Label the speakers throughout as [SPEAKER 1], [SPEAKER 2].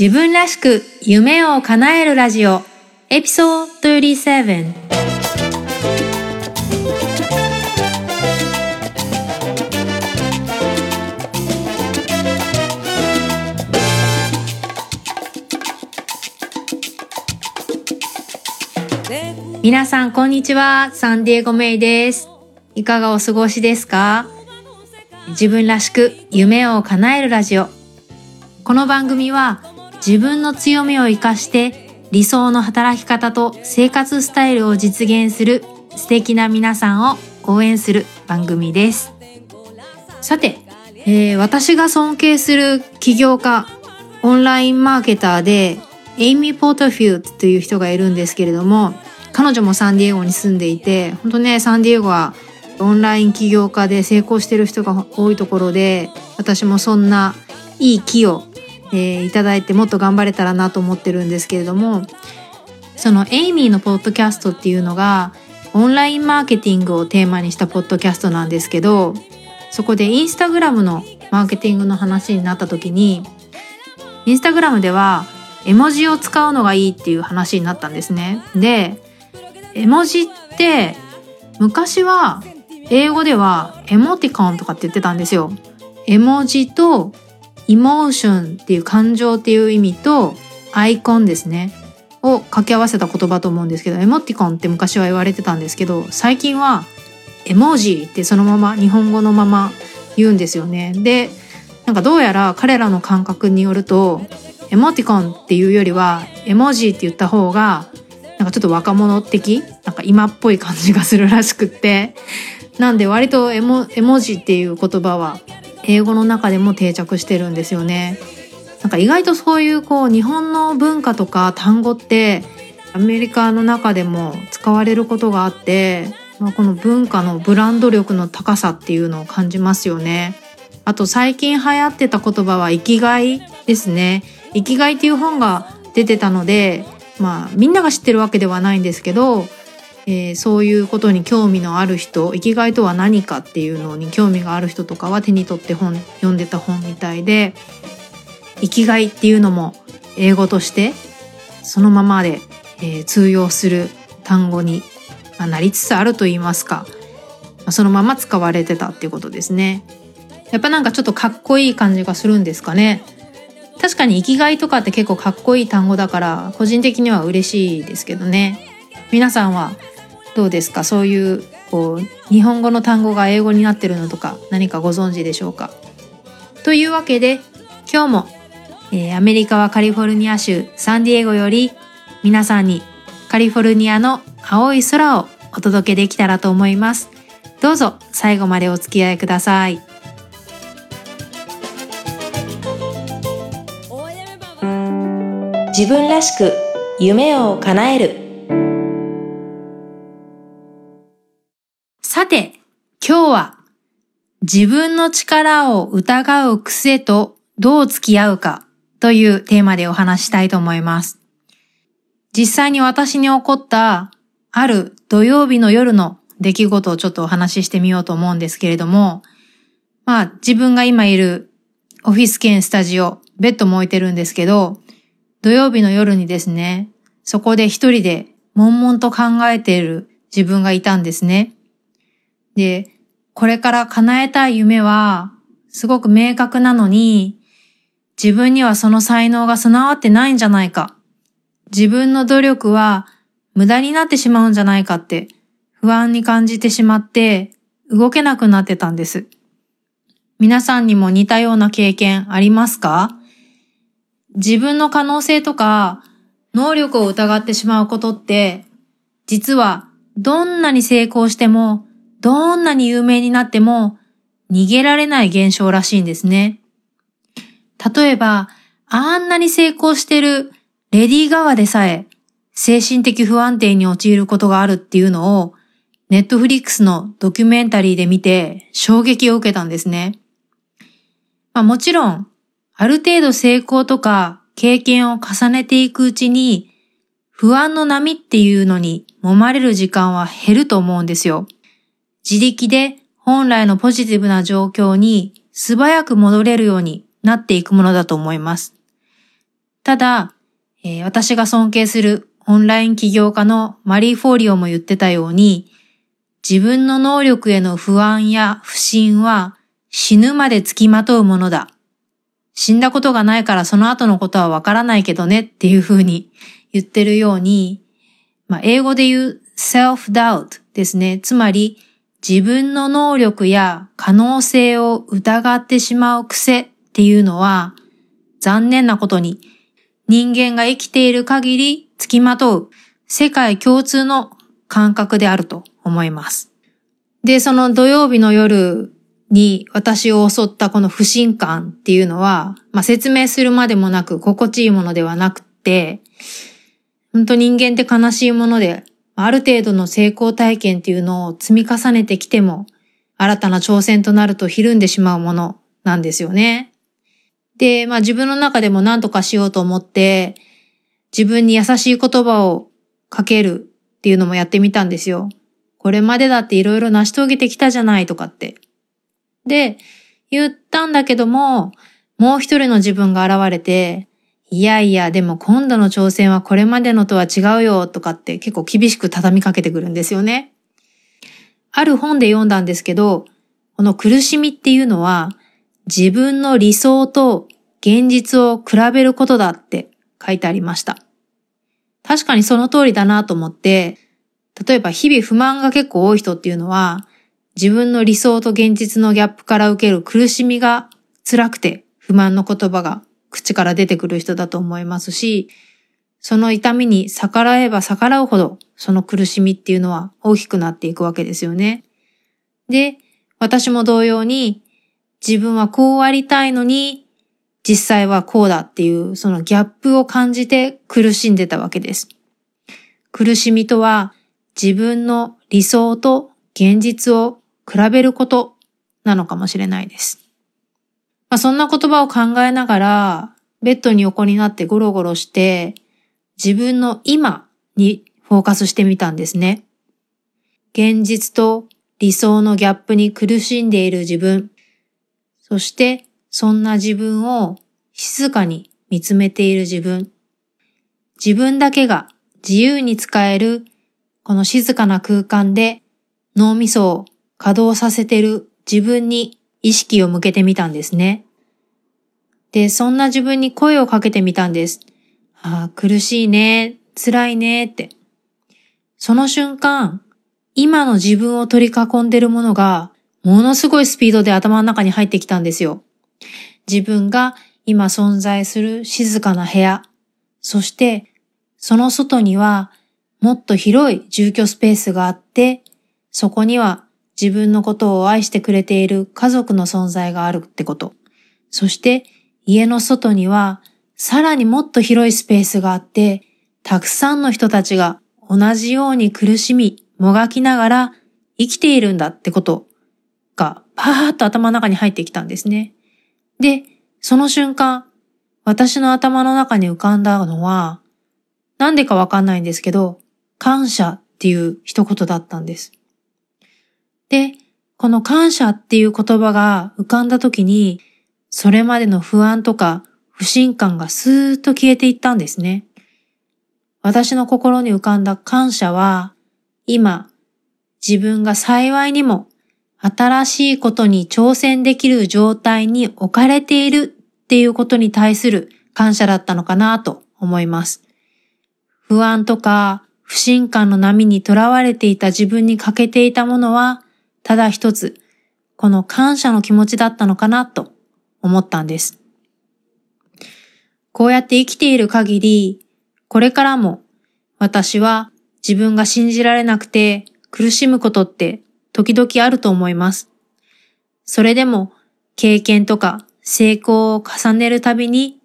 [SPEAKER 1] 自分らしく夢を叶えるラジオエピソード37皆さんこんにちは。サンディエゴメイです。いかがお過ごしですか？自分らしく夢を叶えるラジオ。この番組は自分の強みを活かして理想の働き方と生活スタイルを実現する素敵な皆さんを応援する番組です。さて、えー、私が尊敬する起業家、オンラインマーケターで、エイミー・ポートフィールという人がいるんですけれども、彼女もサンディエゴに住んでいて、本当ね、サンディエゴはオンライン起業家で成功してる人が多いところで、私もそんないい木をえー、いただいてもっと頑張れたらなと思ってるんですけれどもそのエイミーのポッドキャストっていうのがオンラインマーケティングをテーマにしたポッドキャストなんですけどそこでインスタグラムのマーケティングの話になった時にインスタグラムでは絵文字を使うのがいいっていう話になったんですね。で絵文字って昔は英語ではエモティコンとかって言ってたんですよ。絵文字とイモーションっていう感情っていう意味とアイコンですね。を掛け合わせた言葉と思うんですけどエモティコンって昔は言われてたんですけど最近はエモージってそのまま日本語のまま言うんですよね。でなんかどうやら彼らの感覚によるとエモティコンっていうよりはエモジーって言った方がなんかちょっと若者的なんか今っぽい感じがするらしくって。なんで割とエモエモジっていう言葉は英語の中でも定着してるんですよね。なんか意外とそういうこう日本の文化とか単語ってアメリカの中でも使われることがあって、まあ、この文化のブランド力の高さっていうのを感じますよね。あと最近流行ってた言葉は生きがいですね。生きがいっていう本が出てたので、まあみんなが知ってるわけではないんですけど、えー、そういうことに興味のある人生きがいとは何かっていうのに興味がある人とかは手に取って本読んでた本みたいで生きがいっていうのも英語としてそのままで、えー、通用する単語にまなりつつあると言いますかまそのまま使われてたっていうことですね。やっぱなんかちょっとかっこいい感じがするんですかね。確かに生きがいとかって結構かっこいい単語だから個人的には嬉しいですけどね。皆さんはどうですか？そういうこう日本語の単語が英語になってるのとか何かご存知でしょうか？というわけで今日も、えー、アメリカはカリフォルニア州サンディエゴより皆さんにカリフォルニアの青い空をお届けできたらと思います。どうぞ最後までお付き合いください。
[SPEAKER 2] 自分らしく夢を叶える
[SPEAKER 1] 今日は自分の力を疑う癖とどう付き合うかというテーマでお話したいと思います。実際に私に起こったある土曜日の夜の出来事をちょっとお話ししてみようと思うんですけれども、まあ自分が今いるオフィス兼スタジオ、ベッドも置いてるんですけど、土曜日の夜にですね、そこで一人で悶々と考えている自分がいたんですね。で、これから叶えたい夢は、すごく明確なのに、自分にはその才能が備わってないんじゃないか。自分の努力は無駄になってしまうんじゃないかって不安に感じてしまって動けなくなってたんです。皆さんにも似たような経験ありますか？自分の可能性とか能力を疑ってしまうことって実はどんなに成功してもどんなに有名になっても逃げられない現象らしいんですね。例えば、あんなに成功してるレディー・ガワでさえ精神的不安定に陥ることがあるっていうのをネットフリックスのドキュメンタリーで見て衝撃を受けたんですね。まあ、もちろん、ある程度成功とか経験を重ねていくうちに不安の波っていうのに揉まれる時間は減ると思うんですよ。自力で本来のポジティブな状況に素早く戻れるようになっていくものだと思います。ただ、えー、私が尊敬するオンライン起業家のマリー・フォーリオも言ってたように、自分の能力への不安や不信は死ぬまで付きまとうものだ。死んだことがないからその後のことはわからないけどねっていうふうに言ってるように、まあ、英語で言う self-doubt ですね。つまり自分の能力や可能性を疑ってしまう癖っていうのは残念なことに人間が生きている限り付きまとう世界共通の感覚であると思います。で、その土曜日の夜に私を襲ったこの不信感っていうのは、まあ、説明するまでもなく心地いいものではなくて、本当人間って悲しいもので、ある程度の成功体験っていうのを積み重ねてきても、新たな挑戦となるとひるんでしまうものなんですよね。で、まあ自分の中でも何とかしようと思って、自分に優しい言葉をかけるっていうのもやってみたんですよ。これまでだって色々成し遂げてきたじゃないとかって。で、言ったんだけども、もう一人の自分が現れて、いやいや、でも今度の挑戦はこれまでのとは違うよとかって結構厳しく畳みかけてくるんですよね。ある本で読んだんですけど、この苦しみっていうのは自分の理想と現実を比べることだって書いてありました。確かにその通りだなと思って、例えば日々不満が結構多い人っていうのは、自分の理想と現実のギャップから受ける苦しみが辛くて不満の言葉が口から出てくる人だと思いますし、その痛みに逆らえば逆らうほどその苦しみっていうのは大きくなっていくわけですよね。で、私も同様に自分はこうありたいのに実際はこうだっていうそのギャップを感じて苦しんでたわけです。苦しみとは自分の理想と現実を比べることなのかもしれないです。まあ、そんな言葉を考えながら、ベッドに横になってゴロゴロして、自分の今にフォーカスしてみたんですね。現実と理想のギャップに苦しんでいる自分、そしてそんな自分を静かに見つめている自分、自分だけが自由に使えるこの静かな空間で脳みそを稼働させている自分に意識を向けてみたんですね。で、そんな自分に声をかけてみたんです。ああ、苦しいね、辛いねって。その瞬間、今の自分を取り囲んでるものが、ものすごいスピードで頭の中に入ってきたんですよ。自分が今存在する静かな部屋、そしてその外にはもっと広い住居スペースがあって、そこには自分のことを愛してくれている家族の存在があるってこと。そして家の外にはさらにもっと広いスペースがあって、たくさんの人たちが同じように苦しみ、もがきながら生きているんだってことがパーッと頭の中に入ってきたんですね。で、その瞬間、私の頭の中に浮かんだのは、なんでかわかんないんですけど、感謝っていう一言だったんです。で、この感謝っていう言葉が浮かんだ時に、それまでの不安とか不信感がスーッと消えていったんですね。私の心に浮かんだ感謝は、今、自分が幸いにも新しいことに挑戦できる状態に置かれているっていうことに対する感謝だったのかなと思います。不安とか不信感の波にとらわれていた自分に欠けていたものは、ただ一つ、この感謝の気持ちだったのかなと思ったんです。こうやって生きている限り、これからも私は自分が信じられなくて苦しむことって時々あると思います。それでも経験とか成功を重ねるたびに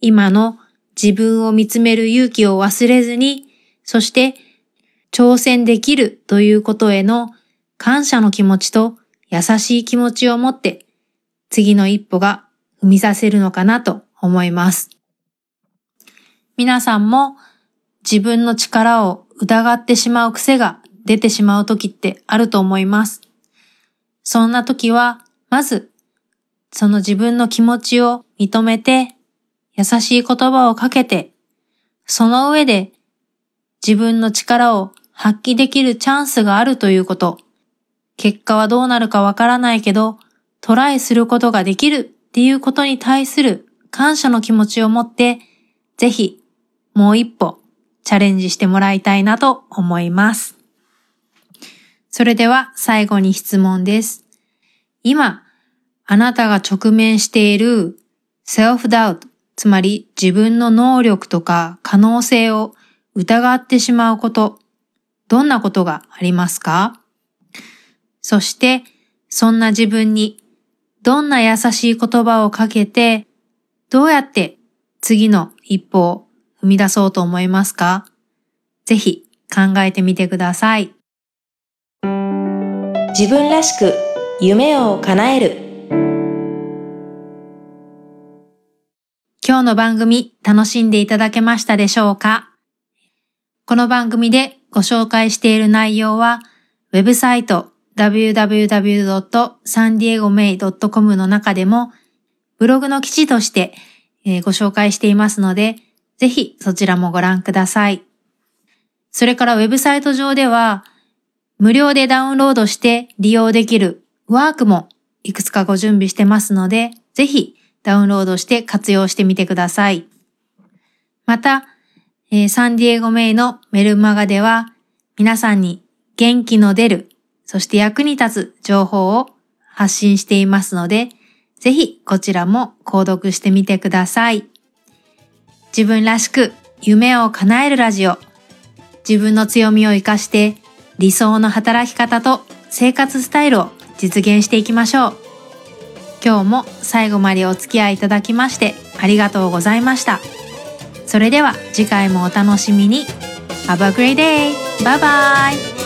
[SPEAKER 1] 今の自分を見つめる勇気を忘れずに、そして挑戦できるということへの感謝の気持ちと優しい気持ちを持って次の一歩が踏み出せるのかなと思います。皆さんも自分の力を疑ってしまう癖が出てしまう時ってあると思います。そんな時は、まず、その自分の気持ちを認めて、優しい言葉をかけて、その上で自分の力を発揮できるチャンスがあるということ。結果はどうなるかわからないけど、トライすることができるっていうことに対する感謝の気持ちを持って、ぜひもう一歩チャレンジしてもらいたいなと思います。それでは最後に質問です。今、あなたが直面している self-doubt、つまり自分の能力とか可能性を疑ってしまうこと、どんなことがありますか？そして、そんな自分にどんな優しい言葉をかけて、どうやって次の一歩を踏み出そうと思いますか？ぜひ考えてみてください。
[SPEAKER 2] 自分らしく夢を叶える。
[SPEAKER 1] 今日の番組楽しんでいただけましたでしょうか？この番組でご紹介している内容は、ウェブサイト www.sandiegomay.com の中でも、ブログの記事としてご紹介していますので、ぜひそちらもご覧ください。それからウェブサイト上では、無料でダウンロードして利用できるワークもいくつかご準備してますので、ぜひダウンロードして活用してみてください。また、えー、サンディエゴメイのメルマガでは皆さんに元気の出る、そして役に立つ情報を発信していますので、ぜひこちらも購読してみてください。自分らしく夢を叶えるラジオ。自分の強みを活かして理想の働き方と生活スタイルを実現していきましょう。今日も最後までお付き合いいただきましてありがとうございました。それでは次回もお楽しみに。Have a great day! Bye bye!